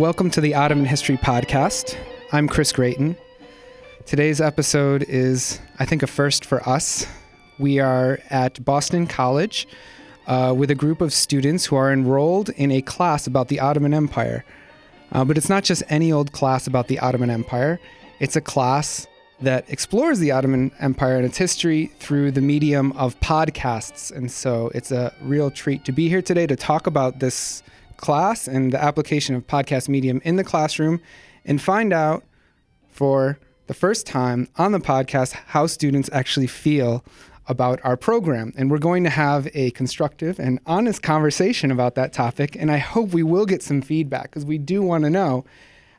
Welcome to the Ottoman History Podcast. I'm Chris Gratien. Today's episode is, I think, a first for us. We are at Boston College uh, with a group of students who are enrolled in a class about the Ottoman Empire. Uh, but it's not just any old class about the Ottoman Empire, it's a class that explores the Ottoman Empire and its history through the medium of podcasts. And so it's a real treat to be here today to talk about this class and the application of podcast medium in the classroom and find out for the first time on the podcast how students actually feel about our program. And we're going to have a constructive and honest conversation about that topic. And I hope we will get some feedback because we do want to know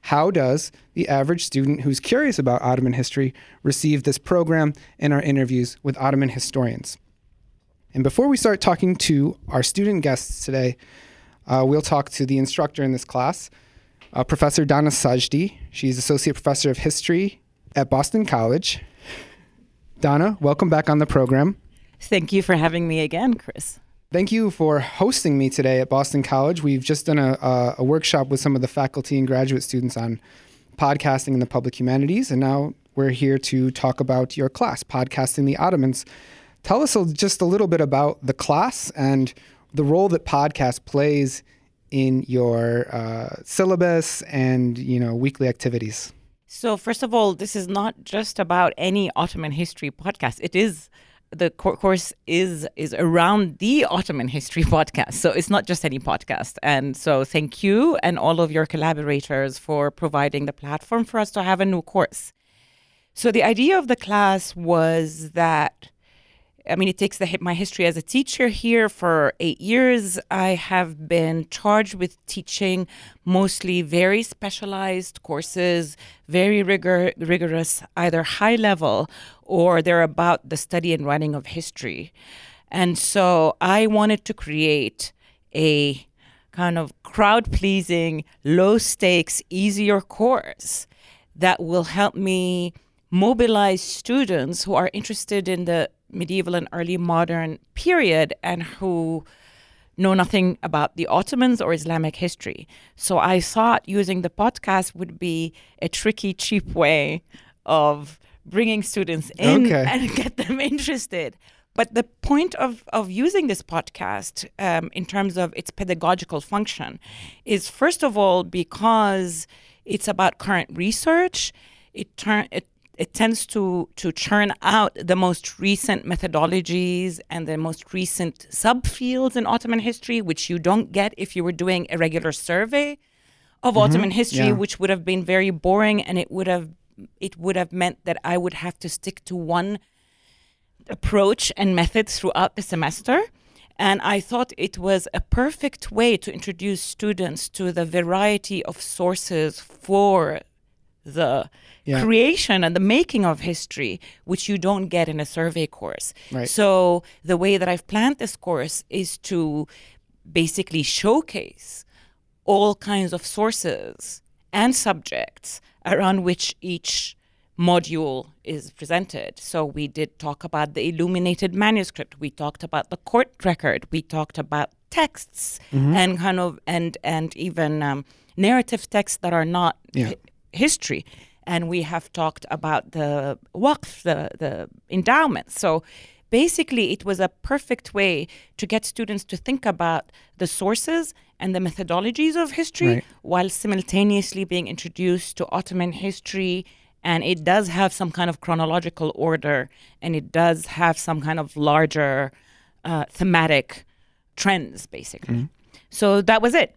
how does the average student who's curious about Ottoman history receive this program and our interviews with Ottoman historians? And before we start talking to our student guests today, uh, we'll talk to the instructor in this class, uh, Professor Dana Sajdi. She's Associate Professor of History at Boston College. Dana, welcome back on the program. Thank you for having me again, Chris. Thank you for hosting me today at Boston College. We've just done a, a, a, workshop with some of the faculty and graduate students on podcasting in the public humanities, and now we're here to talk about your class, Podcasting the Ottomans. Tell us just a little bit about the class and the role that podcast plays in your uh, syllabus and you know weekly activities. So, first of all, this is not just about any Ottoman history podcast. It is the course is is around the Ottoman history podcast. So it's not just any podcast. And so thank you and all of your collaborators for providing the platform for us to have a new course. So the idea of the class was that I mean, it takes the, my history as a teacher here for eight years. I have been charged with teaching mostly very specialized courses, very rigor, rigorous, either high level or they're about the study and writing of history. And so I wanted to create a kind of crowd pleasing, low stakes, easier course that will help me mobilize students who are interested in the medieval and early modern period and who know nothing about the Ottomans or Islamic history. So I thought using the podcast would be a tricky, cheap way of bringing students in okay. and get them interested. But the point of, of using this podcast um, in terms of its pedagogical function is, first of all, because it's about current research. It, turn, it it tends to to churn out the most recent methodologies and the most recent subfields in Ottoman history, which you don't get if you were doing a regular survey of mm-hmm. Ottoman history, yeah. which would have been very boring, and it would have it would have meant that I would have to stick to one approach and method throughout the semester. And I thought it was a perfect way to introduce students to the variety of sources for the yeah. creation and the making of history, which you don't get in a survey course. Right. So the way that I've planned this course is to basically showcase all kinds of sources and subjects around which each module is presented. So we did talk about the illuminated manuscript, we talked about the court record, we talked about texts mm-hmm. and kind of and and even um, narrative texts that are not yeah. Hi- history and we have talked about the waqf, the, the endowment. So basically, it was a perfect way to get students to think about the sources and the methodologies of history right. while simultaneously being introduced to Ottoman history. And it does have some kind of chronological order, and it does have some kind of larger uh, thematic trends, basically. Mm-hmm. So that was it.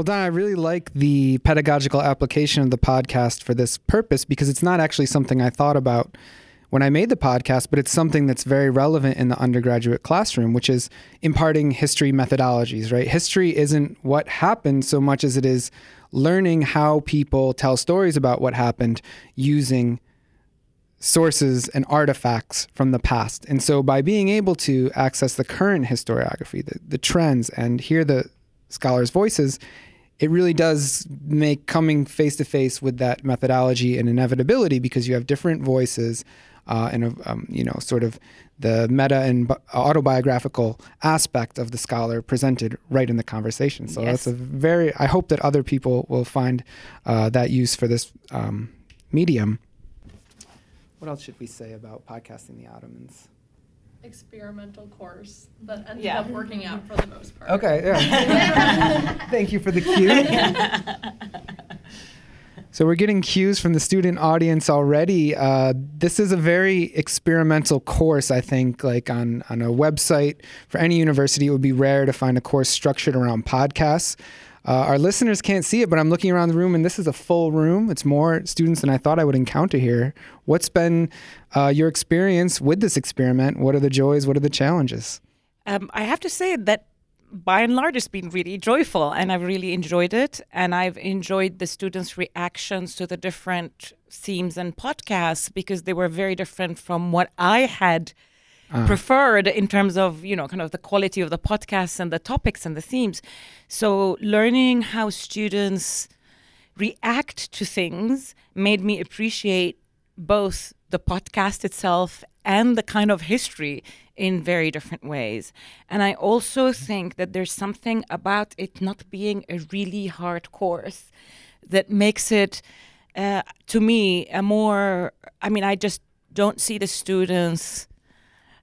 Well, Don, I really like the pedagogical application of the podcast for this purpose because it's not actually something I thought about when I made the podcast, but it's something that's very relevant in the undergraduate classroom, which is imparting history methodologies, right? History isn't what happened so much as it is learning how people tell stories about what happened using sources and artifacts from the past. And so by being able to access the current historiography, the, the trends, and hear the scholars' voices, it really does make coming face to face with that methodology an inevitability because you have different voices uh, and um, you know sort of the meta and autobiographical aspect of the scholar presented right in the conversation. So Yes. that's a very. I hope that other people will find uh, that use for this um, medium. What else should we say about podcasting the Ottomans? Experimental course that ended Yeah. up working out for the most part. Okay, yeah. Thank you for the cue. So we're getting cues from the student audience already. Uh, this is a very experimental course, I think. Like on on a website for any university, it would be rare to find a course structured around podcasts. Uh, our listeners can't see it, but I'm looking around the room, and this is a full room. It's more students than I thought I would encounter here. What's been uh, your experience with this experiment? What are the joys? What are the challenges? Um, I have to say that by and large, it's been really joyful, and I've really enjoyed it. And I've enjoyed the students' reactions to the different themes and podcasts because they were very different from what I had preferred in terms of you know kind of the quality of the podcasts and the topics and the themes. So learning how students react to things made me appreciate both the podcast itself and the kind of history in very different ways. And I also think that there's something about it not being a really hard course that makes it, uh, to me, a more, I mean, I just don't see the students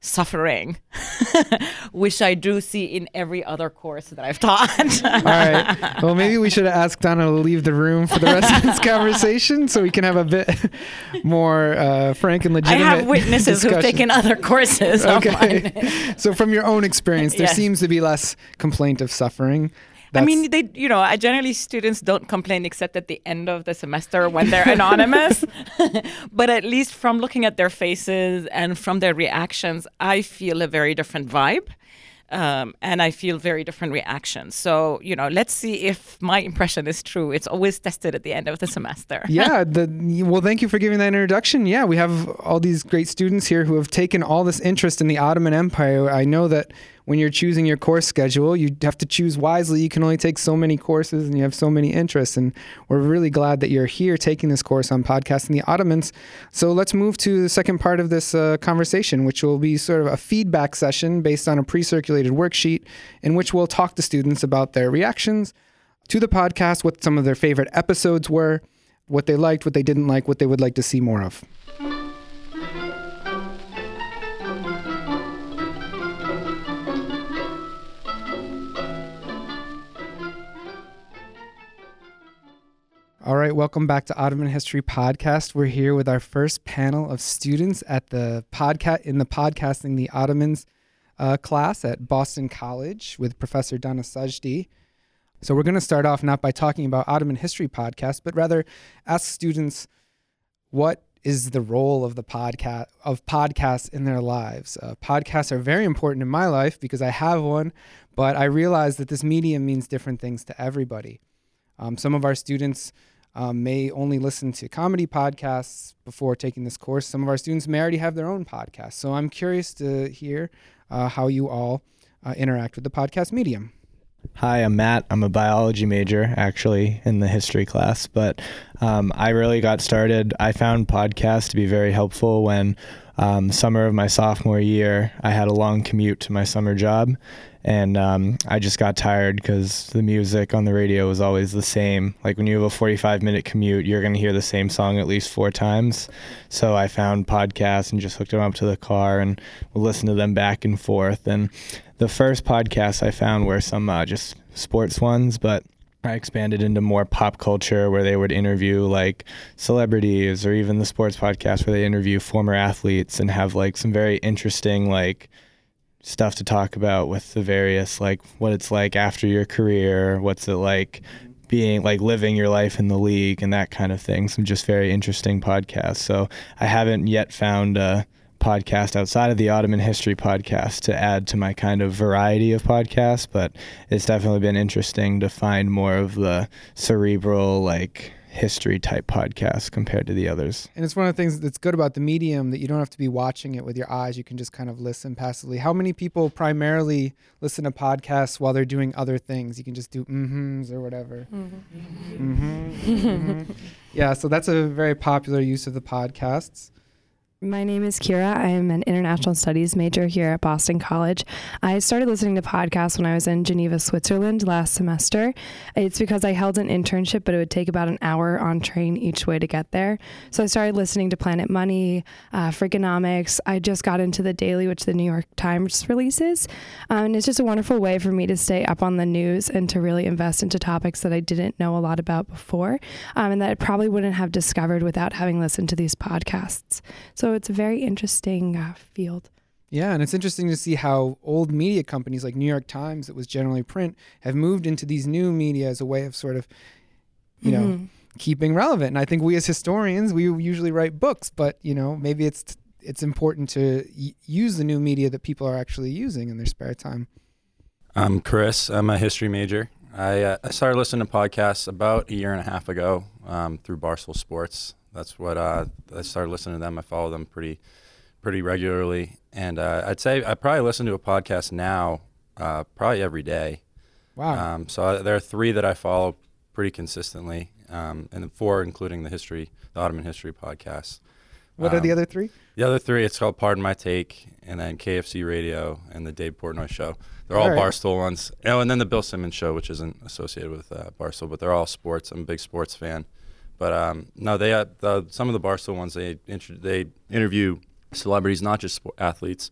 suffering, which I do see in every other course that I've taught. All right. Well, maybe we should ask Dana to leave the room for the rest of this conversation so we can have a bit more uh, frank and legitimate. I have witnesses who've taken other courses. Okay. so, from your own experience, there Yes. seems to be less complaint of suffering. I mean, they, you know, I generally students don't complain except at the end of the semester when they're anonymous. but at least from looking at their faces and from their reactions, I feel a very different vibe. Um, and I feel very different reactions. So, you know, let's see if my impression is true. It's always tested at the end of the semester. yeah. The well, thank you for giving that introduction. Yeah, we have all these great students here who have taken all this interest in the Ottoman Empire. I know that when you're choosing your course schedule, you have to choose wisely. You can only take so many courses, and you have so many interests. And we're really glad that you're here taking this course on podcasting the Ottomans. So let's move to the second part of this uh, conversation, which will be sort of a feedback session based on a pre-circulated worksheet, in which we'll talk to students about their reactions to the podcast, what some of their favorite episodes were, what they liked, what they didn't like, what they would like to see more of. All right, welcome back to Ottoman History Podcast. We're here with our first panel of students at the podcast in the podcasting the Ottomans uh, class at Boston College with Professor Dana Sajdi. So we're going to start off not by talking about Ottoman History Podcast, but rather ask students what is the role of the podcast of podcasts in their lives. Uh, podcasts are very important in my life because I have one, but I realize that this medium means different things to everybody. Um, some of our students um, may only listen to comedy podcasts before taking this course. Some of our students may already have their own podcast. So I'm curious to hear uh, how you all uh, interact with the podcast medium. Hi, I'm Matt. I'm a biology major, actually, in the history class. But um, I really got started. I found podcasts to be very helpful when um, summer of my sophomore year, I had a long commute to my summer job, and um, I just got tired because the music on the radio was always the same. Like when you have a 45 minute commute, you're going to hear the same song at least four times. So I found podcasts and just hooked them up to the car and listened to them back and forth. And the first podcasts I found were some uh, just sports ones, but I expanded into more pop culture where they would interview like celebrities or even the sports podcast where they interview former athletes and have like some very interesting like stuff to talk about with the various like what it's like after your career, what's it like being like living your life in the league and that kind of thing. Some just very interesting podcasts. So I haven't yet found a podcast outside of the Ottoman history podcast to add to my kind of variety of podcasts, but it's definitely been interesting to find more of the cerebral like history type podcasts compared to the others. And it's one of the things that's good about the medium that you don't have to be watching it with your eyes. You can just kind of listen passively. How many people primarily listen to podcasts while they're doing other things? You can just do mm-hms or whatever. Mm-hmm. Mhm. Yeah, so that's a very popular use of the podcasts. My name is Kira. I am an international studies major here at Boston College. I started listening to podcasts when I was in Geneva, Switzerland last semester. It's because I held an internship, but it would take about an hour on train each way to get there. So I started listening to Planet Money, uh, Freakonomics. I just got into The Daily, which the New York Times releases. Um, and it's just a wonderful way for me to stay up on the news and to really invest into topics that I didn't know a lot about before um, and that I probably wouldn't have discovered without having listened to these podcasts. So it's a very interesting uh, field. Yeah, and it's interesting to see how old media companies like New York Times, that was generally print, have moved into these new media as a way of sort of, you know, Mhm. keeping relevant. And I think we as historians, we usually write books, but you know, maybe it's it's important to y- use the new media that people are actually using in their spare time. I'm Chris. I'm a history major. I, uh, I started listening to podcasts about a year and a half ago um, through Barstool Sports. That's what uh, I started listening to them. I follow them pretty pretty regularly, and uh, I'd say I probably listen to a podcast now uh, probably every day. Wow. Um, so I, there are three that I follow pretty consistently, um, and four including the history, the Ottoman history podcast. what are the um, other three? The other three, it's called Pardon My Take, and then KFC Radio and the Dave Portnoy Show. They're all All right. Barstool ones. Oh, and then the Bill Simmons Show, which isn't associated with uh, Barstool, but they're all sports. I'm a big sports fan. But um, no, they uh, the, some of the Barstool ones they inter- they interview celebrities, not just sport athletes.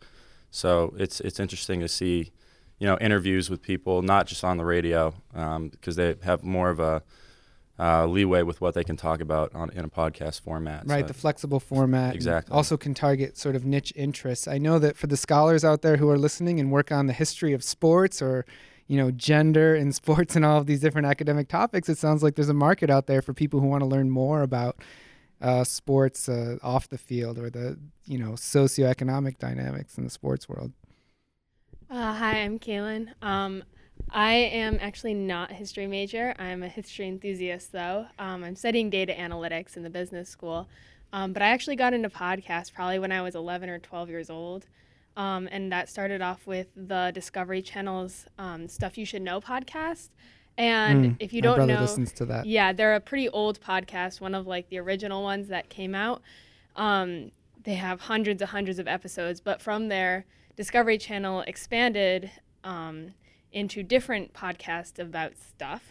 So it's it's interesting to see, you know, interviews with people, not just on the radio, because they have more of a uh, leeway with what they can talk about on in a podcast format. Right, So- the flexible format. Exactly. Also can target sort of niche interests. I know that for the scholars out there who are listening and work on the history of sports or, you know, gender and sports and all of these different academic topics, it sounds like there's a market out there for people who want to learn more about uh, sports uh, off the field or the, you know, socioeconomic dynamics in the sports world. Uh, hi, I'm Kaylin. Um, I am actually not a history major. I'm a history enthusiast, though. Um, I'm studying data analytics in the business school. Um, but I actually got into podcasts probably when I was 11 or 12 years old. Um, and that started off with the Discovery Channel's um, Stuff You Should Know podcast. And Mm, if you don't know, listens to that. yeah, they're a pretty old podcast, one of like the original ones that came out. Um, they have hundreds and hundreds of episodes, but from there, Discovery Channel expanded um, into different podcasts about stuff.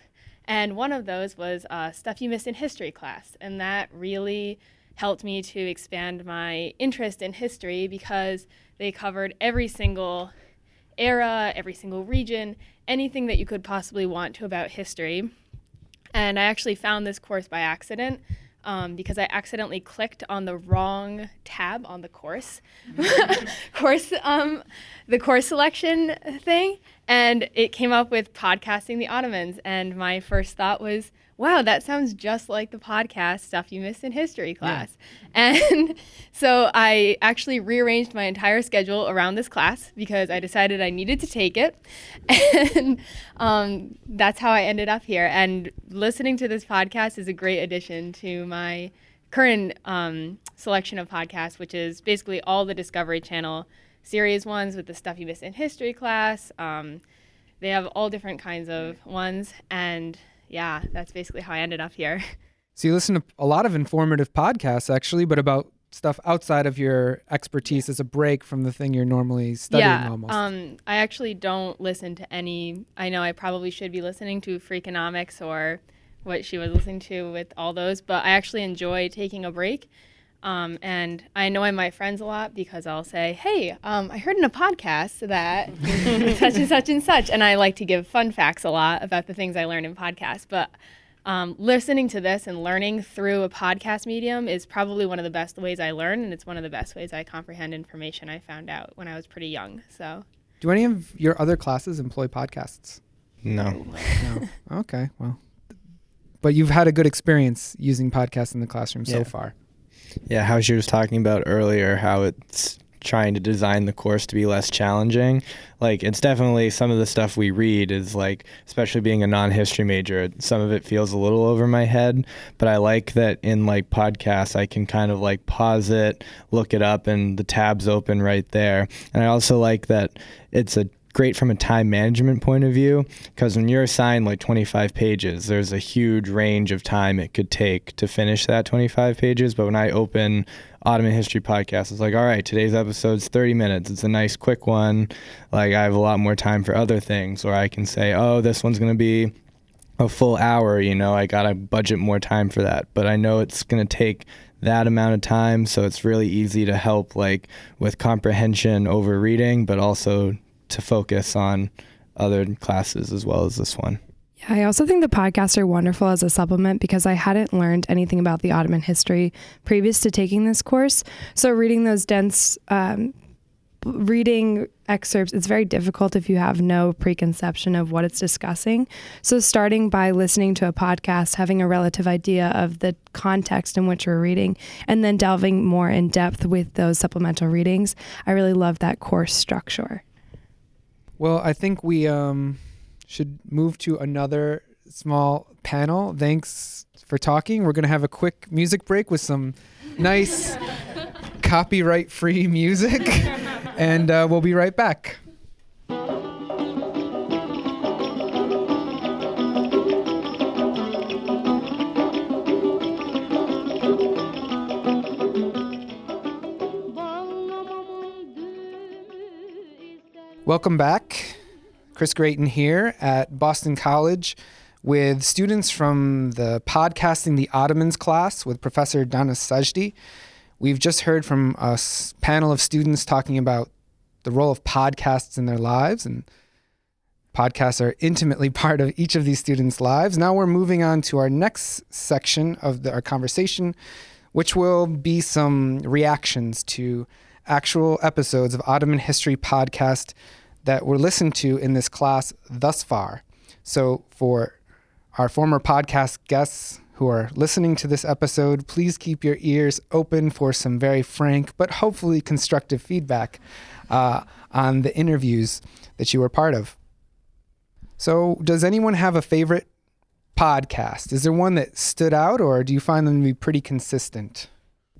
And one of those was uh, Stuff You Missed in History class. And that really helped me to expand my interest in history because they covered every single era, every single region, anything that you could possibly want to about history. And I actually found this course by accident um, because I accidentally clicked on the wrong tab on the course, course, um, the course selection thing, and it came up with podcasting the Ottomans. And my first thought was, "Wow, that sounds just like the podcast stuff you missed in history class." And so I actually rearranged my entire schedule around this class because I decided I needed to take it, and um, that's how I ended up here. And listening to this podcast is a great addition to my current um, selection of podcasts, which is basically all the Discovery Channel series ones with the stuff you missed in history class. Um, they have all different kinds of ones, and yeah, that's basically how I ended up here. So you listen to a lot of informative podcasts, actually, but about stuff outside of your expertise as a break from the thing you're normally studying yeah, almost. um, I actually don't listen to any. I know I probably should be listening to Freakonomics or what she was listening to with all those, but I actually enjoy taking a break. Um, and I annoy my friends a lot because I'll say, "Hey, um, I heard in a podcast that such and such and such," and I like to give fun facts a lot about the things I learn in podcasts. But um, listening to this and learning through a podcast medium is probably one of the best ways I learn, and it's one of the best ways I comprehend information I found out when I was pretty young. So, Do any of your other classes employ podcasts? No. No. okay, well. But you've had a good experience using podcasts in the classroom so far. Yeah, how she was talking about earlier, how it's trying to design the course to be less challenging. Like, it's definitely some of the stuff we read is like, especially being a non history major, some of it feels a little over my head. But I like that in like podcasts, I can kind of like pause it, look it up, and the tab's open right there. And I also like that it's a great from a time management point of view because when you're assigned like 25 pages, there's a huge range of time it could take to finish that 25 pages. But when I open Ottoman History Podcast, it's like, all right, today's episode's 30 minutes. It's a nice quick one. Like I have a lot more time for other things, or I can say, oh, this one's going to be a full hour, you know, I got to budget more time for that. But I know it's going to take that amount of time, so it's really easy to help like with comprehension over reading, but also to focus on other classes as well as this one. Yeah, I also think the podcasts are wonderful as a supplement because I hadn't learned anything about the Ottoman history previous to taking this course. So reading those dense um, reading excerpts, it's very difficult if you have no preconception of what it's discussing. So, starting by listening to a podcast, having a relative idea of the context in which you're reading, and then delving more in depth with those supplemental readings, I really love that course structure. Well, I think we um, should move to another small panel. Thanks for talking. We're going to have a quick music break with some nice copyright free music, and uh, we'll be right back. Welcome back. Chris Gratien here at Boston College with students from the Podcasting the Ottomans class with Professor Dana Sajdi. We've just heard from a panel of students talking about the role of podcasts in their lives, and podcasts are intimately part of each of these students' lives. Now we're moving on to our next section of the, our conversation, which will be some reactions to actual episodes of Ottoman History podcast that were listened to in this class thus far. So, for our former podcast guests who are listening to this episode, please keep your ears open for some very frank but hopefully constructive feedback uh, on the interviews that you were part of. So, does anyone have a favorite podcast? Is there one that stood out, or do you find them to be pretty consistent?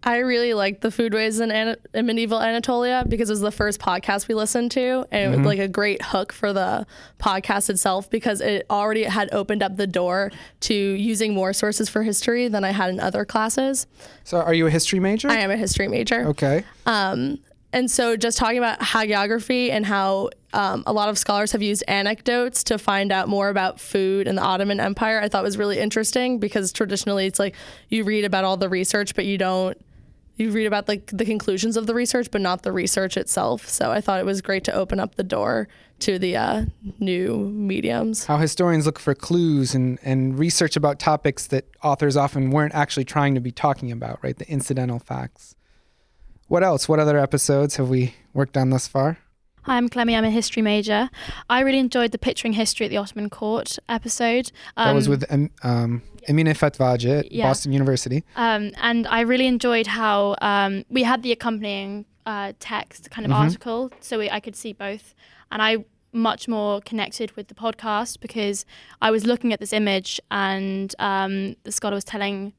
I really liked the foodways in, Ana- in medieval Anatolia because it was the first podcast we listened to, and it was like a great hook for the podcast itself because it already had opened up the door to using more sources for history than I had in other classes. So, are you a history major? I am a history major. Okay. Um, and so just talking about hagiography and how um, a lot of scholars have used anecdotes to find out more about food in the Ottoman Empire, I thought was really interesting because traditionally it's like you read about all the research, but you don't. You read about like the conclusions of the research, but not the research itself. So I thought it was great to open up the door to the uh, new mediums. How historians look for clues and, and research about topics that authors often weren't actually trying to be talking about, right? The incidental facts. What else? What other episodes have we worked on thus far? Hi, I'm Clemmy. I'm a history major. I really enjoyed the Picturing History at the Ottoman Court episode. that was Um, with um, um, Emine Fetvacı at Yeah. Boston University. Um, and I really enjoyed how um, we had the accompanying uh, text kind of Mhm. article, so we, I could see both. And I much more connected with the podcast because I was looking at this image, and um, the scholar was telling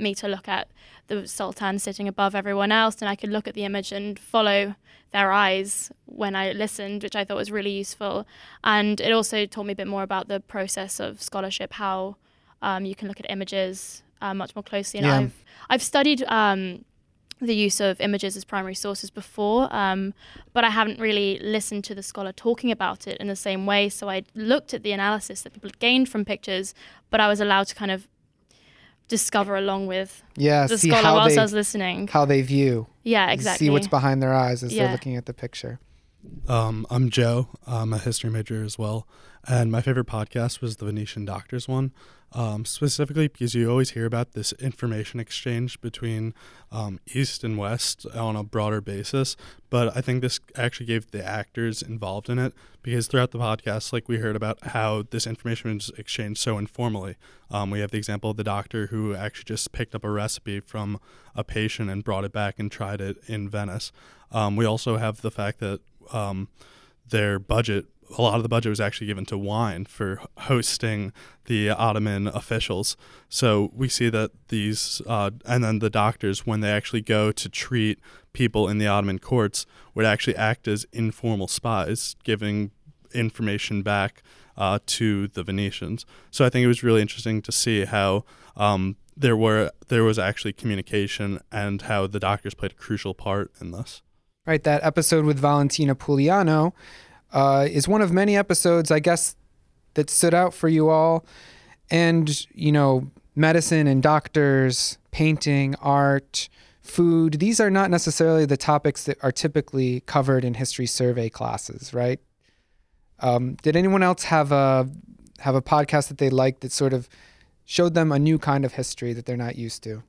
me to look at the sultan sitting above everyone else, and I could look at the image and follow their eyes when I listened, which I thought was really useful. And it also taught me a bit more about the process of scholarship, how um, you can look at images uh, much more closely. And Yeah. I've I've studied um, the use of images as primary sources before, um, but I haven't really listened to the scholar talking about it in the same way. So I looked at the analysis that people gained from pictures, but I was allowed to kind of discover along with Yeah, the see scholar how whilst they, I was listening. how they view. yeah, exactly. See what's behind their eyes as they're looking at the picture. Um, I'm Joe. I'm a history major as well. And my favorite podcast was the Venetian Doctors one, um, specifically because you always hear about this information exchange between um, East and West on a broader basis. But I think this actually gave the actors involved in it because throughout the podcast, like we heard about how this information was exchanged so informally. Um, we have the example of the doctor who actually just picked up a recipe from a patient and brought it back and tried it in Venice. Um, we also have the fact that um, their budget, a lot of the budget was actually given to wine for hosting the Ottoman officials. So we see that these, uh, and then the doctors, when they actually go to treat people in the Ottoman courts, would actually act as informal spies, giving information back uh, to the Venetians. So I think it was really interesting to see how um, there were there was actually communication and how the doctors played a crucial part in this. Right, that episode with Valentina Pugliano uh, is one of many episodes, I guess, that stood out for you all. And you know, medicine and doctors, painting, art, food. These are not necessarily the topics that are typically covered in history survey classes, right? Um, did anyone else have a have a podcast that they liked that sort of showed them a new kind of history that they're not used to?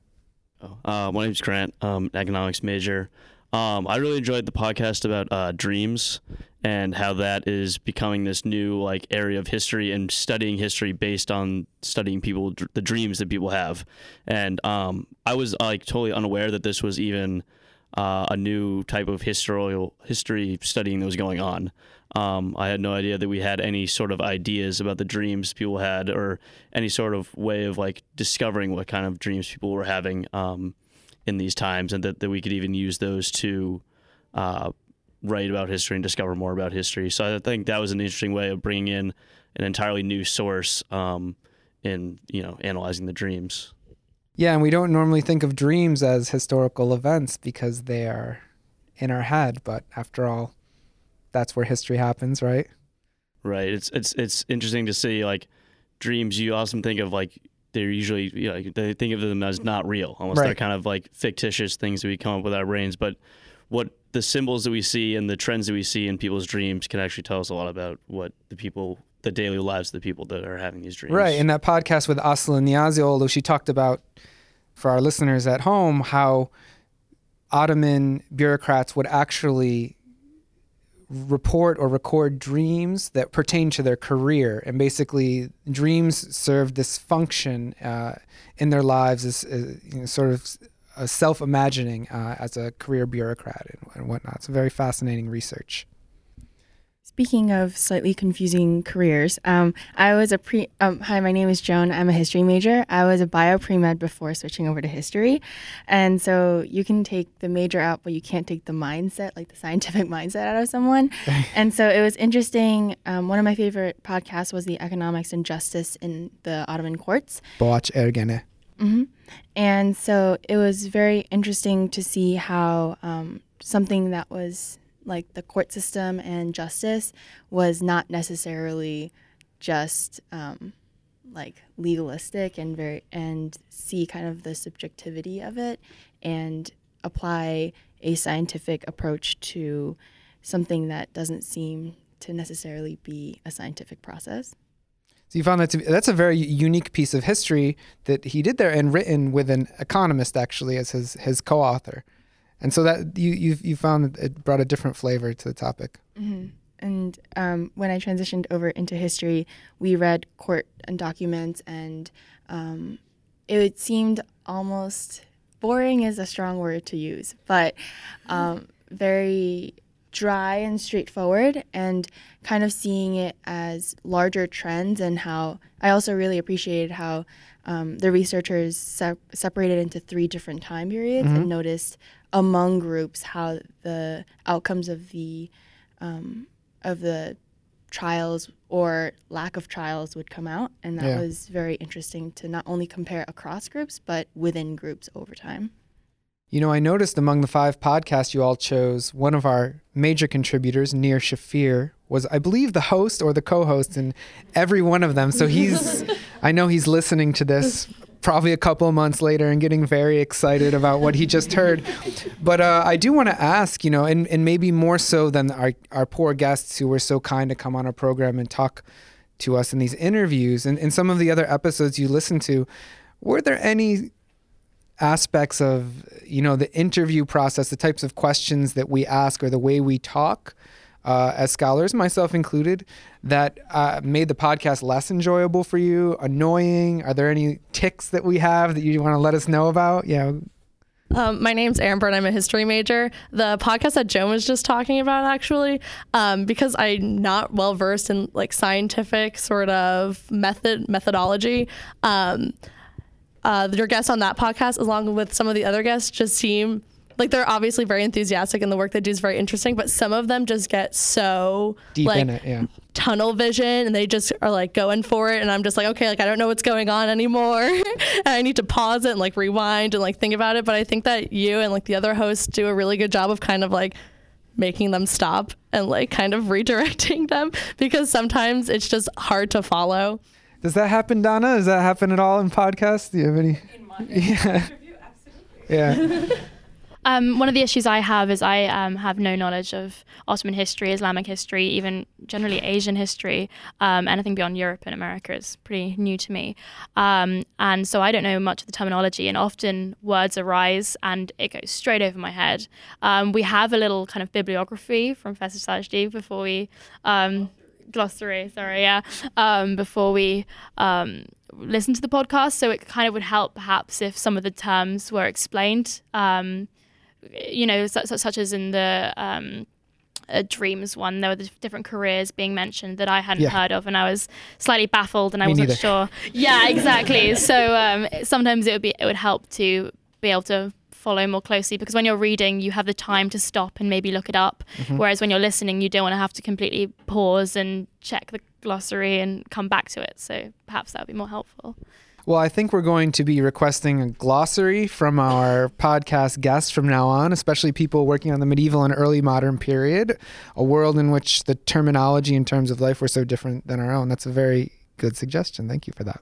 Oh, uh, my name's Grant, um, economics major. Um, I really enjoyed the podcast about uh, dreams and how that is becoming this new like area of history and studying history based on studying people the dreams that people have. And um, I was like totally unaware that this was even uh, a new type of historical history studying that was going on. Um, I had no idea that we had any sort of ideas about the dreams people had, or any sort of way of like discovering what kind of dreams people were having um, in these times, and that, that we could even use those to uh, write about history and discover more about history. So I think that was an interesting way of bringing in an entirely new source um, in you know analyzing the dreams. Yeah, and we don't normally think of dreams as historical events because they are in our head, but after all, that's where history happens, right? Right. It's it's it's interesting to see like dreams. You often think of like they're usually you know, they think of them as not real, almost Right. they're kind of like fictitious things that we come up with our brains. But what the symbols that we see and the trends that we see in people's dreams can actually tell us a lot about what the people, the daily lives of the people that are having these dreams. Right. In that podcast with Aslı Niyazioğlu, she talked about, for our listeners at home, how Ottoman bureaucrats would actually report or record dreams that pertain to their career. And basically, dreams serve this function uh, in their lives as uh, you know, sort of a self imagining uh, as a career bureaucrat and, and whatnot. It's very fascinating research. Speaking of slightly confusing careers, um, I was a pre. Um, hi, my name is Joan. I'm a history major. I was a bio pre med before switching over to history, and so you can take the major out, but you can't take the mindset, like the scientific mindset, out of someone. and so it was interesting. Um, one of my favorite podcasts was the economics and justice in the Ottoman courts. Boğaç Ergene. hmm And so it was very interesting to see how um, something that was like the court system and justice was not necessarily just um, like legalistic and very and see kind of the subjectivity of it and apply a scientific approach to something that doesn't seem to necessarily be a scientific process. So you found that to be, that's a very unique piece of history that he did there and written with an economist actually as his his co-author, and so that you you you found that it brought a different flavor to the topic. hmm And um, when I transitioned over into history, we read court and documents, and um, it seemed almost boring is a strong word to use, but um, very dry and straightforward, and kind of seeing it as larger trends, and how I also really appreciated how um, the researchers sep- separated into three different time periods Mhm. and noticed among groups how the outcomes of the um, of the trials or lack of trials would come out, and that Yeah. was very interesting to not only compare across groups but within groups over time. You know, I noticed among the five podcasts you all chose, one of our major contributors, Nir Shafir, was, I believe, the host or the co host in every one of them. So he's, I know he's listening to this probably a couple of months later and getting very excited about what he just heard. But uh, I do want to ask, you know, and, and maybe more so than our, our poor guests who were so kind to come on our program and talk to us in these interviews and, and some of the other episodes you listened to, were there any aspects of you know the interview process the types of questions that we ask or the way we talk uh, as scholars myself included that uh, made the podcast less enjoyable for you annoying are there any ticks that we have that you want to let us know about yeah Um, my name's Amber, and I'm a history major. The podcast that Joan was just talking about, actually, um, because I'm not well versed in like scientific sort of method methodology. Um, uh, your guests on that podcast, along with some of the other guests, just seem like they're obviously very enthusiastic, and the work they do is very interesting. But some of them just get so deep like in it yeah tunnel vision and they just are like going for it and I'm just like okay like I don't know what's going on anymore and I need to pause it and like rewind and like think about it but I think that you and like the other hosts do a really good job of kind of like making them stop and like kind of redirecting them because sometimes it's just hard to follow. Does that happen, Dana? Does that happen at all in podcasts? Do you have any? In my yeah. yeah. Um, one of the issues I have is I um, have no knowledge of Ottoman history, Islamic history, even generally Asian history. Um, anything beyond Europe and America is pretty new to me. Um, and so I don't know much of the terminology, and often words arise and it goes straight over my head. Um, we have a little kind of bibliography from Professor Sajdi before we. Um, glossary, sorry, yeah. before we listen to the podcast, so it kind of would help perhaps if some of the terms were explained. Um, you know, such, such as in the um, Dreams one, there were the different careers being mentioned that I hadn't yeah. heard of, and I was slightly baffled, and I Me wasn't neither. sure. Yeah, exactly. so um, sometimes it would be it would help to be able to follow more closely because when you're reading, you have the time to stop and maybe look it up. Mm-hmm. Whereas when you're listening, you don't want to have to completely pause and check the glossary and come back to it. So perhaps that would be more helpful. Well, I think we're going to be requesting a glossary from our podcast guests from now on, especially people working on the medieval and early modern period, a world in which the terminology in terms of life were so different than our own. That's a very good suggestion. Thank you for that.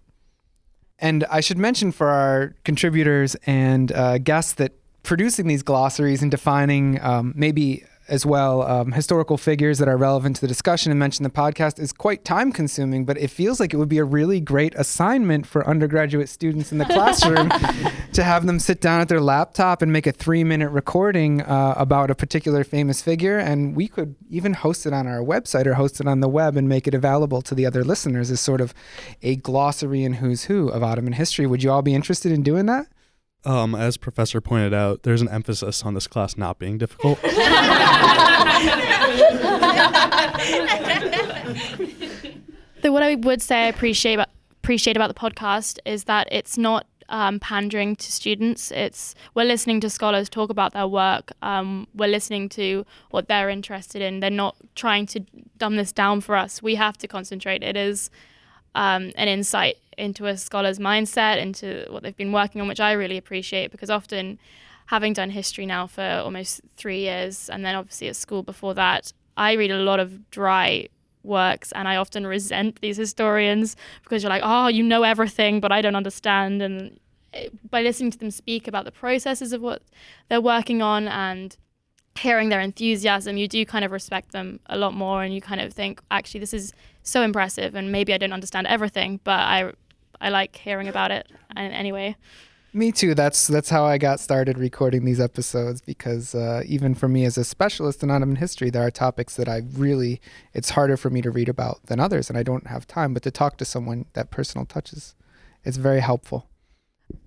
And I should mention for our contributors and uh, guests that producing these glossaries and defining um, maybe as well um, historical figures that are relevant to the discussion and mention the podcast is quite time consuming, but it feels like it would be a really great assignment for undergraduate students in the classroom to have them sit down at their laptop and make a three minute recording uh, about a particular famous figure. And we could even host it on our website or host it on the web and make it available to the other listeners as sort of a glossary and who's who of Ottoman history. Would you all be interested in doing that? Um, as Professor pointed out, there's an emphasis on this class not being difficult. the what I would say I appreciate about, appreciate about the podcast is that it's not um, pandering to students. It's we're listening to scholars talk about their work. Um, we're listening to what they're interested in. They're not trying to dumb this down for us. We have to concentrate. It is um, an insight into a scholar's mindset, into what they've been working on, which I really appreciate because often, having done history now for almost three years, and then obviously at school before that, I read a lot of dry works and I often resent these historians because you're like, oh, you know everything, but I don't understand. And eh, by listening to them speak about the processes of what they're working on and hearing their enthusiasm, you do kind of respect them a lot more and you kind of think, actually, this is so impressive and maybe I don't understand everything, but I I like hearing about it anyway. Me too. That's that's how I got started recording these episodes because uh, even for me as a specialist in Ottoman history, there are topics that I really it's harder for me to read about than others, and I don't have time. But to talk to someone that personal touches, it's very helpful.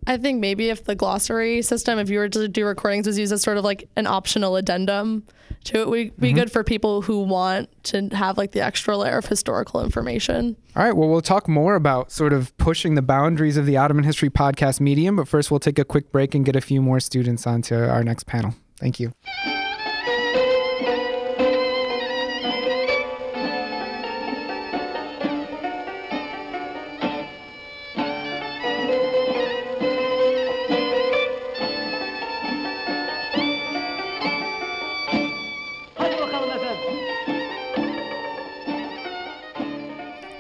I think maybe if the glossary system, if you were to do recordings, was used as sort of like an optional addendum to it, would be mm-hmm. good for people who want to have like the extra layer of historical information. All right. Well, we'll talk more about sort of pushing the boundaries of the Ottoman History podcast medium, but first we'll take a quick break and get a few more students onto our next panel. Thank you.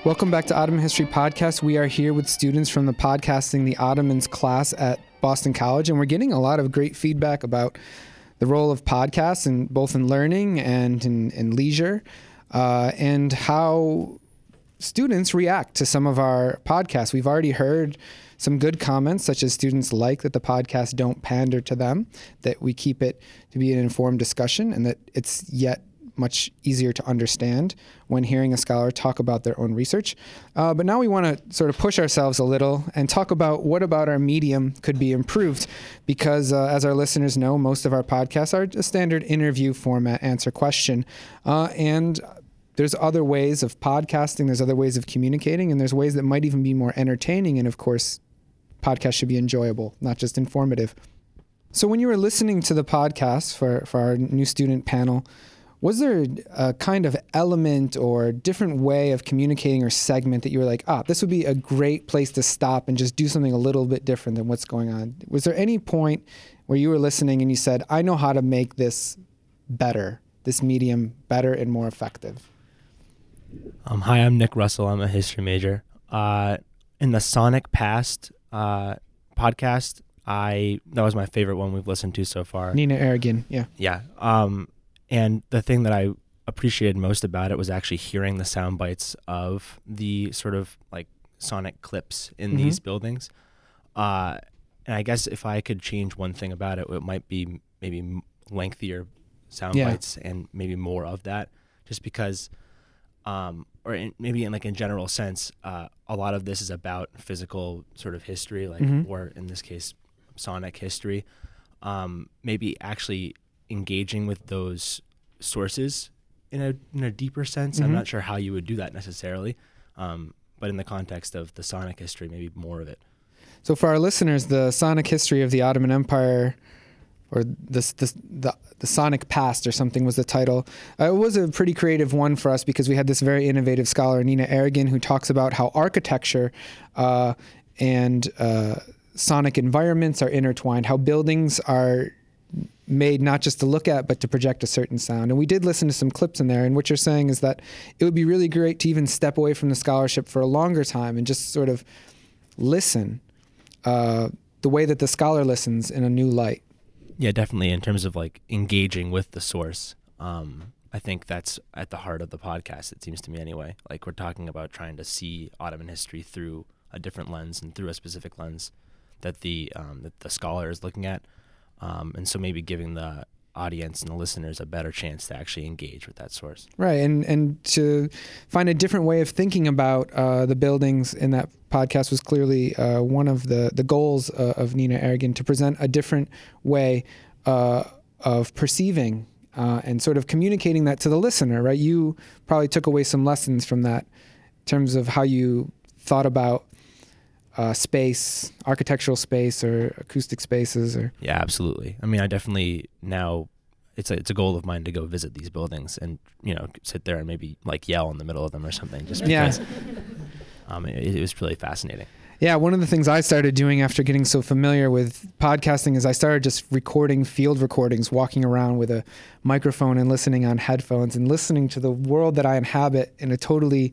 Welcome back to Ottoman History Podcast. We are here with students from the Podcasting the Ottomans class at Boston College, and we're getting a lot of great feedback about the role of podcasts and both in learning and in, in leisure, uh, and how students react to some of our podcasts. We've already heard some good comments, such as students like that the podcasts don't pander to them, that we keep it to be an informed discussion, and that it's yet much easier to understand when hearing a scholar talk about their own research. Uh, but now we want to sort of push ourselves a little and talk about what about our medium could be improved. Because uh, as our listeners know, most of our podcasts are a standard interview format, answer question. Uh, and there's other ways of podcasting, there's other ways of communicating, and there's ways that might even be more entertaining. And of course, podcasts should be enjoyable, not just informative. So when you were listening to the podcast for, for our new student panel, was there a kind of element or different way of communicating or segment that you were like, ah, this would be a great place to stop and just do something a little bit different than what's going on? Was there any point where you were listening and you said, I know how to make this better, this medium better and more effective? Um, hi, I'm Nick Russell. I'm a history major. Uh, in the Sonic Past uh, podcast, I that was my favorite one we've listened to so far. Nina Ergin, yeah. Yeah. Um, and the thing that I appreciated most about it was actually hearing the sound bites of the sort of like sonic clips in Mhm. these buildings. Uh, and I guess if I could change one thing about it, it might be maybe lengthier sound Yeah. bites and maybe more of that, just because, um, or in, maybe in like in general sense, uh, a lot of this is about physical sort of history, like Mhm. or in this case, sonic history. Um, maybe actually engaging with those sources in a in a deeper sense. I'm Mhm. not sure how you would do that necessarily, um, but in the context of the sonic history, maybe more of it. So, for our listeners, the sonic history of the Ottoman Empire, or this, this, the the Sonic Past, or something, was the title. Uh, it was a pretty creative one for us because we had this very innovative scholar, Nina Ergin, who talks about how architecture uh, and uh, sonic environments are intertwined, how buildings are made not just to look at but to project a certain sound. And we did listen to some clips in there. And what you're saying is that it would be really great to even step away from the scholarship for a longer time and just sort of listen uh, the way that the scholar listens in a new light. Yeah, definitely. In terms of like engaging with the source, um, I think that's at the heart of the podcast. It seems to me, anyway. Like we're talking about trying to see Ottoman history through a different lens and through a specific lens that the um, that the scholar is looking at, um, and so maybe giving the audience and the listeners a better chance to actually engage with that source. Right, and and to find a different way of thinking about uh, the buildings in that podcast was clearly uh, one of the the goals uh, of Nina Ergin to present a different way uh, of perceiving uh, and sort of communicating that to the listener. Right, you probably took away some lessons from that in terms of how you thought about uh, space, architectural space, or acoustic spaces, or Yeah, absolutely. I mean, I definitely now it's a it's a goal of mine to go visit these buildings and you know sit there and maybe like yell in the middle of them or something. Just Yeah. because um, it, it was really fascinating. Yeah, one of the things I started doing after getting so familiar with podcasting is I started just recording field recordings, walking around with a microphone and listening on headphones and listening to the world that I inhabit in a totally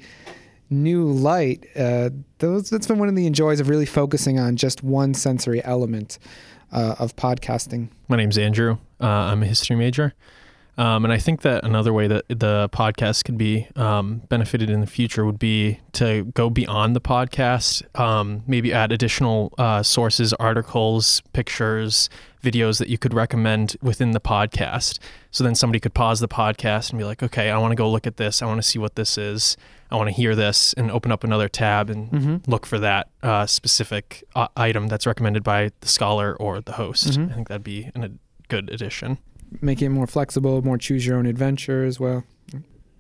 new light. Uh, those, that's been one of the enjoys of really focusing on just one sensory element uh, of podcasting. My name's Andrew. Uh, I'm a history major. Um, and I think that another way that the podcast could be um, benefited in the future would be to go beyond the podcast, um, maybe add additional uh, sources, articles, pictures, videos that you could recommend within the podcast. So then somebody could pause the podcast and be like, okay, I want to go look at this. I want to see what this is. I want to hear this and open up another tab and Mhm. look for that uh, specific uh, item that's recommended by the scholar or the host. Mhm. I think that'd be an, a good addition. Make it more flexible, more choose your own adventure as well.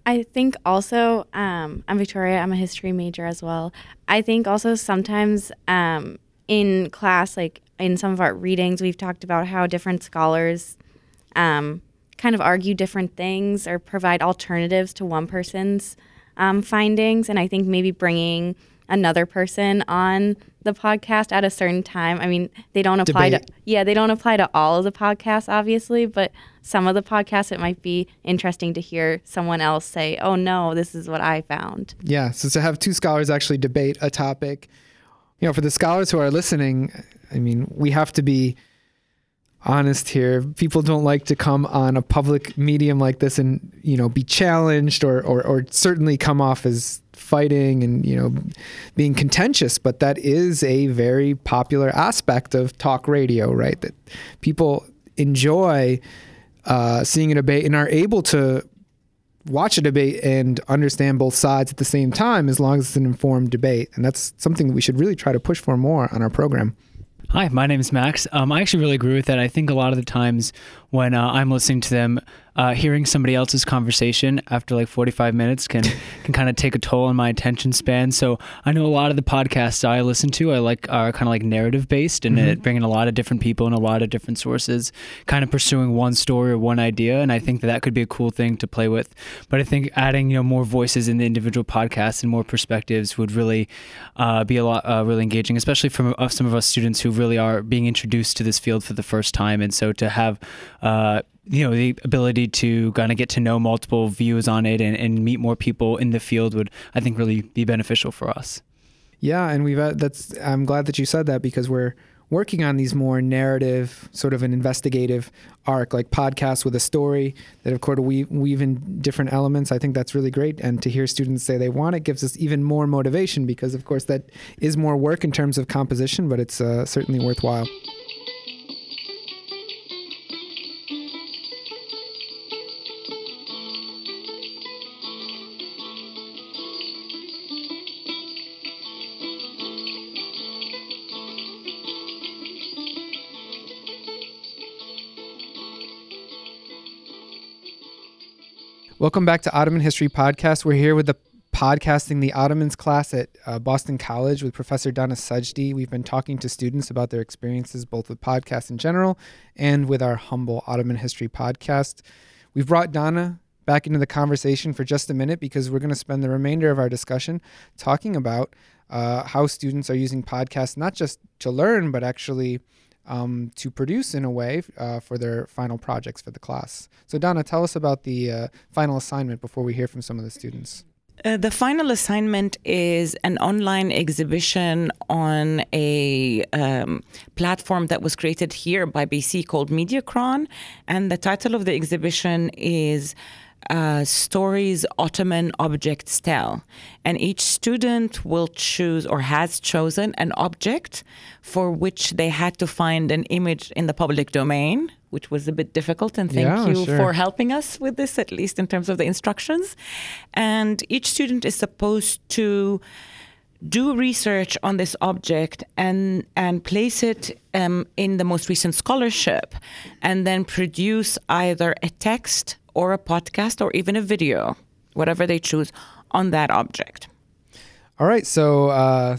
I think also, um, I'm Victoria, I'm a history major as well. I think also sometimes um, in class, like in some of our readings, we've talked about how different scholars um, kind of argue different things or provide alternatives to one person's um, findings. And I think maybe bringing another person on the podcast at a certain time. I mean, they don't apply Debate. to yeah, they don't apply to all of the podcasts, obviously, but some of the podcasts, it might be interesting to hear someone else say, "Oh no, this is what I found." Yeah, so to have two scholars actually debate a topic, you know, for the scholars who are listening, I mean, we have to be honest here. People don't like to come on a public medium like this and, you know, be challenged or or, or certainly come off as fighting and, you know, being contentious, but that is a very popular aspect of talk radio, right? That people enjoy uh, seeing a debate and are able to watch a debate and understand both sides at the same time as long as it's an informed debate. And that's something that we should really try to push for more on our program. Hi, my name is Max. Um, I actually really agree with that. I think a lot of the times when uh, I'm listening to them, uh, hearing somebody else's conversation after like 45 minutes can can kind of take a toll on my attention span. So I know a lot of the podcasts I listen to, I like are kind of like narrative based and Mhm. it bringing a lot of different people and a lot of different sources, kind of pursuing one story or one idea. And I think that that could be a cool thing to play with. But I think adding you know more voices in the individual podcasts and more perspectives would really uh, be a lot uh, really engaging, especially from uh, some of us students who really are being introduced to this field for the first time. And so to have uh, you know the ability to kind of get to know multiple views on it and, and meet more people in the field would I think really be beneficial for us. Yeah, and we've had, that's I'm glad that you said that because we're working on these more narrative, sort of an investigative arc, like podcasts with a story that of course we weave in different elements. I think that's really great, and to hear students say they want it gives us even more motivation because of course that is more work in terms of composition, but it's uh, certainly worthwhile. Welcome back to Ottoman History Podcast. We're here with the podcasting the Ottomans class at uh, Boston College with Professor Dana Sajdi. We've been talking to students about their experiences both with podcasts in general and with our humble Ottoman History podcast. We've brought Dana back into the conversation for just a minute because we're going to spend the remainder of our discussion talking about uh, how students are using podcasts not just to learn, but actually um, to produce in a way uh, for their final projects for the class. So, Dana, tell us about the uh, final assignment before we hear from some of the students. Uh, the final assignment is an online exhibition on a um, platform that was created here by BC called Mediakron. And the title of the exhibition is uh, Stories Ottoman Objects Tell. And each student will choose or has chosen an object for which they had to find an image in the public domain, which was a bit difficult. And thank Yeah, you sure. for helping us with this, at least in terms of the instructions. And each student is supposed to do research on this object and and place it um, in the most recent scholarship, and then produce either a text or a podcast or even a video, whatever they choose, on that object. All right, so uh,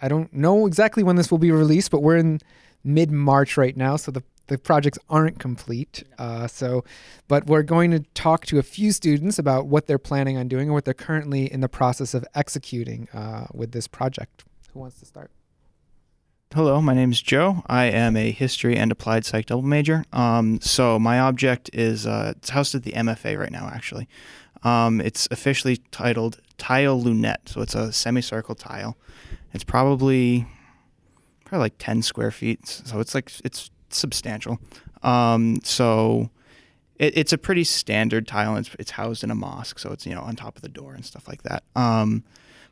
I don't know exactly when this will be released, but we're in mid March right now, so the the projects aren't complete. Uh, so, but we're going to talk to a few students about what they're planning on doing and what they're currently in the process of executing uh, with this project. Who wants to start? Hello, my name is Joe. I am a history and applied psych double major. Um, so my object is uh, it's housed at the MFA right now. Actually, um, it's officially titled Tile Lunette. So it's a semicircle tile. It's probably probably like ten square feet. So it's like it's substantial. Um, so it, it's a pretty standard tile. It's, it's housed in a mosque, so it's you know on top of the door and stuff like that. Um,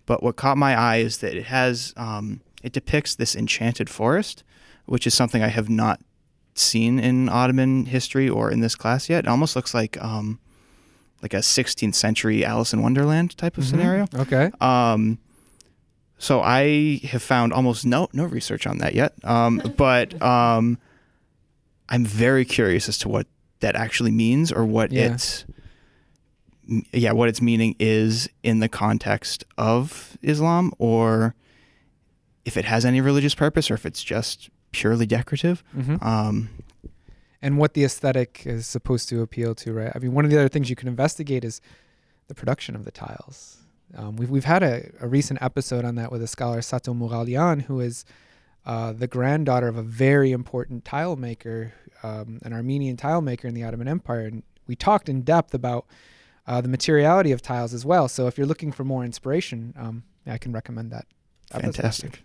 but what caught my eye is that it has um, it depicts this enchanted forest, which is something I have not seen in Ottoman history or in this class yet. It almost looks like um, like a 16th century Alice in Wonderland type of Mhm. scenario. Okay. Um, so I have found almost no no research on that yet. Um, but um, I'm very curious as to what that actually means or what Yeah. it's yeah what its meaning is in the context of Islam or if it has any religious purpose or if it's just purely decorative. Mhm. Um, and what the aesthetic is supposed to appeal to, right? I mean, one of the other things you can investigate is the production of the tiles. Um, we've we've had a, a recent episode on that with a scholar Sato Moughalian, who is uh, the granddaughter of a very important tile maker, um, an Armenian tile maker in the Ottoman Empire, and we talked in depth about uh, the materiality of tiles as well. So if you're looking for more inspiration, um, I can recommend that. Fantastic.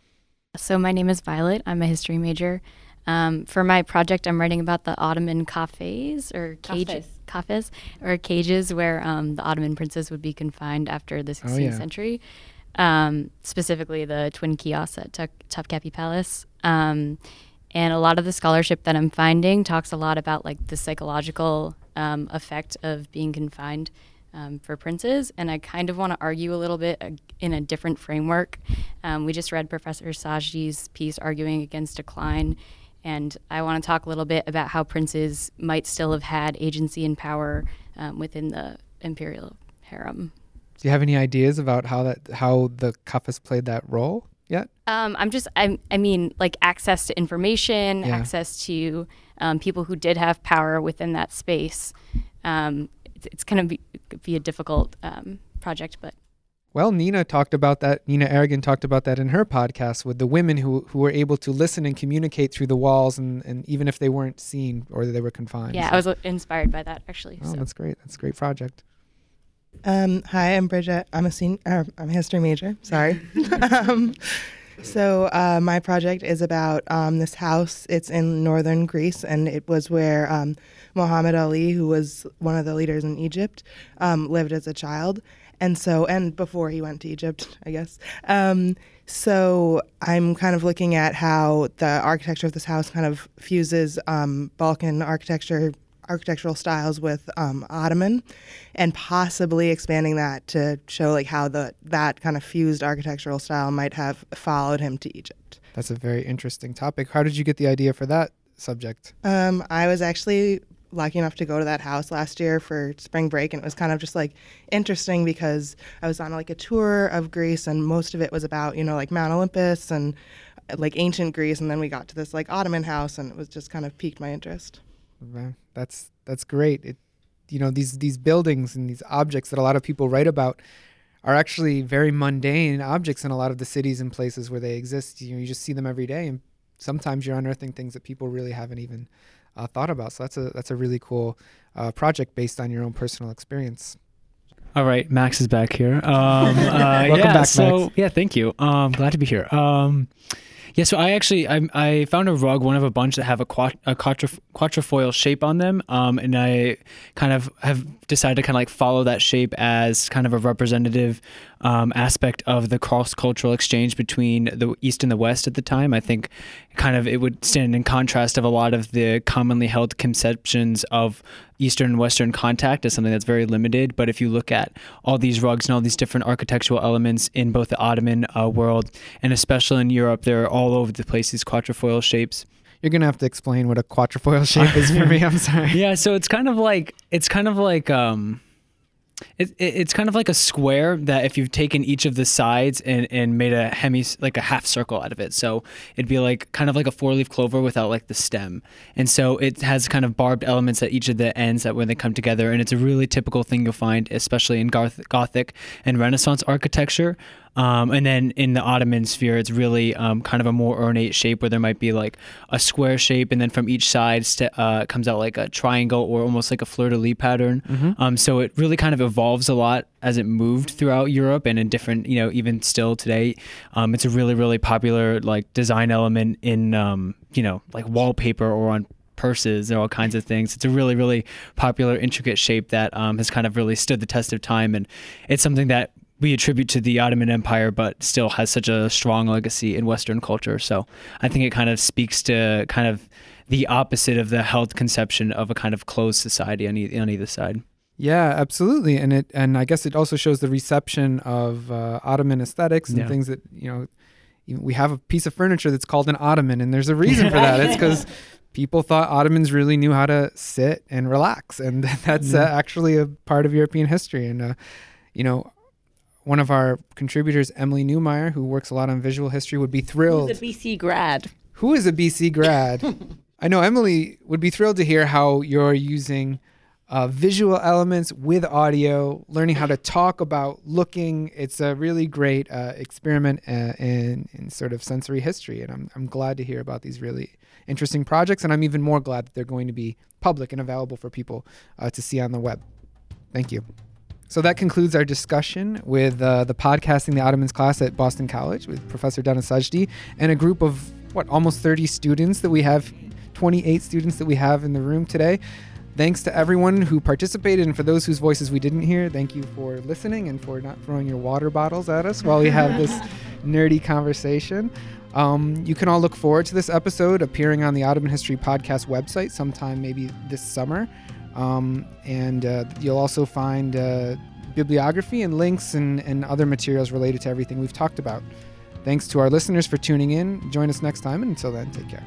So my name is Violet. I'm a history major. Um, for my project, I'm writing about the Ottoman kafes or cages, kafes or cages where um, the Ottoman princes would be confined after the 16th yeah. century. Um, specifically, the twin kiosks at Tup- Topkapi Palace. Um, and a lot of the scholarship that I'm finding talks a lot about like the psychological um, effect of being confined um, for princes. And I kind of want to argue a little bit uh, in a different framework. Um, we just read Professor Sajdi's piece arguing against decline. and I want to talk a little bit about how princes might still have had agency and power um, within the imperial harem. Do you have any ideas about how that how the cuff has played that role yet? Um, I'm just, I, I mean, like access to information, Yeah. access to um, people who did have power within that space. Um, it's, it's going to be, be a difficult um, project, but Well, Nina talked about that. Nina Ergin talked about that in her podcast with the women who who were able to listen and communicate through the walls, and, and even if they weren't seen or they were confined. yeah, So- I was uh, inspired by that actually. Oh, so. that's great. That's a great project. Um, hi, I'm Bridget. I'm a senior. Uh, I'm a history major. Sorry. um, so uh, my project is about um, this house. It's in northern Greece, and it was where um, Muhammad Ali, who was one of the leaders in Egypt, um, lived as a child. And so, and before he went to Egypt, I guess. Um, so I'm kind of looking at how the architecture of this house kind of fuses um, Balkan architecture, architectural styles with um, Ottoman, and possibly expanding that to show like how the that kind of fused architectural style might have followed him to Egypt. That's a very interesting topic. How did you get the idea for that subject? Um, I was actually lucky enough to go to that house last year for spring break, and it was kind of just like interesting because I was on like a tour of Greece, and most of it was about you know like Mount Olympus and like ancient Greece, and then we got to this like Ottoman house, and it was just kind of piqued my interest. That's that's great. It, you know, these these buildings and these objects that a lot of people write about are actually very mundane objects in a lot of the cities and places where they exist. You know, you just see them every day, and sometimes you're unearthing things that people really haven't even uh, thought about. So that's a that's a really cool uh, project based on your own personal experience. All right, Max is back here. Um, uh, Welcome yeah, back, so Max. yeah, thank you. Um, glad to be here. Um, yeah, so I actually I, I found a rug, one of a bunch that have a, quat, a quatrefoil shape on them, um, and I kind of have decided to kind of like follow that shape as kind of a representative um, aspect of the cross cultural exchange between the East and the West at the time. I think kind of it would stand in contrast of a lot of the commonly held conceptions of Eastern and Western contact as something that's very limited. But if you look at all these rugs and all these different architectural elements in both the Ottoman uh, world and especially in Europe, they're all over the place, these quatrefoil shapes. You're gonna have to explain what a quatrefoil shape is for me. I'm sorry. Yeah, so it's kind of like it's kind of like um it, it, it's kind of like a square that if you've taken each of the sides and, and made a hemi like a half circle out of it. So it'd be like kind of like a four leaf clover without like the stem. And so it has kind of barbed elements at each of the ends that when they come together. And it's a really typical thing you'll find especially in Garth- gothic and renaissance architecture um, and then in the Ottoman sphere, it's really um, kind of a more ornate shape where there might be like a square shape, and then from each side st- uh, comes out like a triangle or almost like a fleur de lis pattern. Mhm. Um, so it really kind of evolves a lot as it moved throughout Europe and in different, you know, even still today. Um, it's a really, really popular like design element in, um, you know, like wallpaper or on purses and all kinds of things. It's a really, really popular, intricate shape that um, has kind of really stood the test of time. And it's something that we attribute to the Ottoman Empire, but still has such a strong legacy in Western culture. So I think it kind of speaks to kind of the opposite of the held conception of a kind of closed society on, e- on either side. Yeah, absolutely, and it and I guess it also shows the reception of uh, Ottoman aesthetics and Yeah. things that you know. We have a piece of furniture that's called an ottoman, and there's a reason for that. It's because people thought Ottomans really knew how to sit and relax, and that's uh, actually a part of European history. And uh, you know, one of our contributors, Emily Neumeier, who works a lot on visual history, would be thrilled. Who's a BC grad? Who is a BC grad? I know Emily would be thrilled to hear how you're using uh, visual elements with audio, learning how to talk about looking. It's a really great uh, experiment uh, in, in sort of sensory history. And I'm, I'm glad to hear about these really interesting projects. And I'm even more glad that they're going to be public and available for people uh, to see on the web. Thank you. So that concludes our discussion with uh, the podcasting the Ottomans class at Boston College with Professor Dana Sajdi and a group of what almost 30 students that we have, 28 students that we have in the room today. Thanks to everyone who participated, and for those whose voices we didn't hear, thank you for listening and for not throwing your water bottles at us while we have this nerdy conversation. Um, you can all look forward to this episode appearing on the Ottoman History Podcast website sometime maybe this summer. Um, and uh, you'll also find uh, bibliography and links and, and other materials related to everything we've talked about. Thanks to our listeners for tuning in. Join us next time, and until then, take care.